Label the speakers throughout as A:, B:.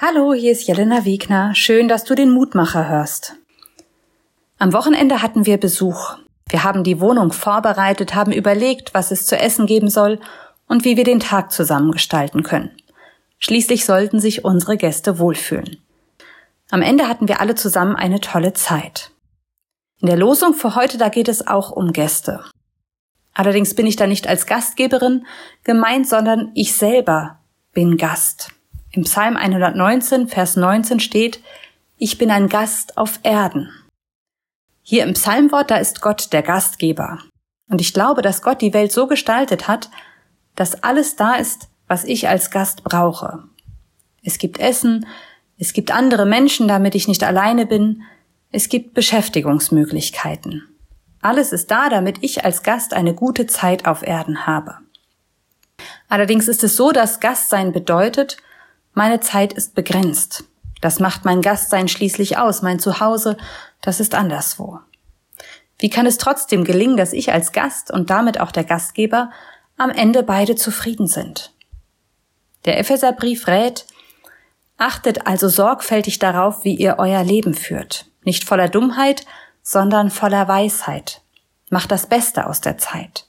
A: Hallo, hier ist Jelena Wegner. Schön, dass du den Mutmacher hörst. Am Wochenende hatten wir Besuch. Wir haben die Wohnung vorbereitet, haben überlegt, was es zu essen geben soll und wie wir den Tag zusammen gestalten können. Schließlich sollten sich unsere Gäste wohlfühlen. Am Ende hatten wir alle zusammen eine tolle Zeit. In der Losung für heute, da geht es auch um Gäste. Allerdings bin ich da nicht als Gastgeberin gemeint, sondern ich selber bin Gast. Im Psalm 119, Vers 19 steht, ich bin ein Gast auf Erden. Hier im Psalmwort, da ist Gott der Gastgeber. Und ich glaube, dass Gott die Welt so gestaltet hat, dass alles da ist, was ich als Gast brauche. Es gibt Essen, es gibt andere Menschen, damit ich nicht alleine bin, es gibt Beschäftigungsmöglichkeiten. Alles ist da, damit ich als Gast eine gute Zeit auf Erden habe. Allerdings ist es so, dass Gastsein bedeutet, meine Zeit ist begrenzt. Das macht mein Gastsein schließlich aus. Mein Zuhause, das ist anderswo. Wie kann es trotzdem gelingen, dass ich als Gast und damit auch der Gastgeber am Ende beide zufrieden sind? Der Epheserbrief rät, achtet also sorgfältig darauf, wie ihr euer Leben führt. Nicht voller Dummheit, sondern voller Weisheit. Macht das Beste aus der Zeit.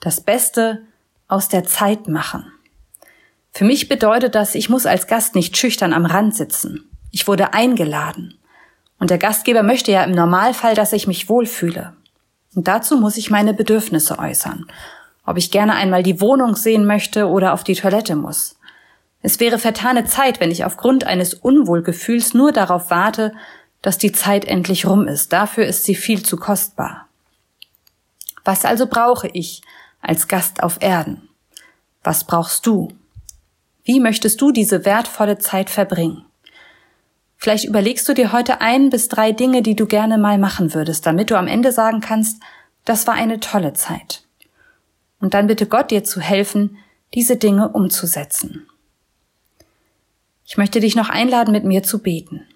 A: Das Beste aus der Zeit machen. Für mich bedeutet das, ich muss als Gast nicht schüchtern am Rand sitzen. Ich wurde eingeladen. Und der Gastgeber möchte ja im Normalfall, dass ich mich wohlfühle. Und dazu muss ich meine Bedürfnisse äußern. Ob ich gerne einmal die Wohnung sehen möchte oder auf die Toilette muss. Es wäre vertane Zeit, wenn ich aufgrund eines Unwohlgefühls nur darauf warte, dass die Zeit endlich rum ist. Dafür ist sie viel zu kostbar. Was also brauche ich als Gast auf Erden? Was brauchst du? Wie möchtest du diese wertvolle Zeit verbringen? Vielleicht überlegst du dir heute ein bis drei Dinge, die du gerne mal machen würdest, damit du am Ende sagen kannst, das war eine tolle Zeit. Und dann bitte Gott dir zu helfen, diese Dinge umzusetzen. Ich möchte dich noch einladen, mit mir zu beten.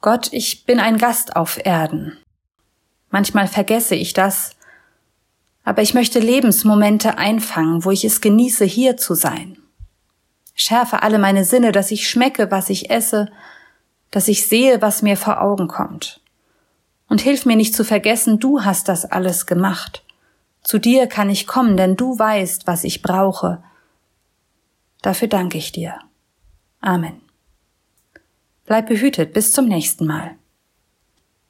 A: Gott, ich bin ein Gast auf Erden. Manchmal vergesse ich das aber ich möchte Lebensmomente einfangen, wo ich es genieße, hier zu sein. Schärfe alle meine Sinne, dass ich schmecke, was ich esse, dass ich sehe, was mir vor Augen kommt. Und hilf mir nicht zu vergessen, du hast das alles gemacht. Zu dir kann ich kommen, denn du weißt, was ich brauche. Dafür danke ich dir. Amen. Bleib behütet bis zum nächsten Mal.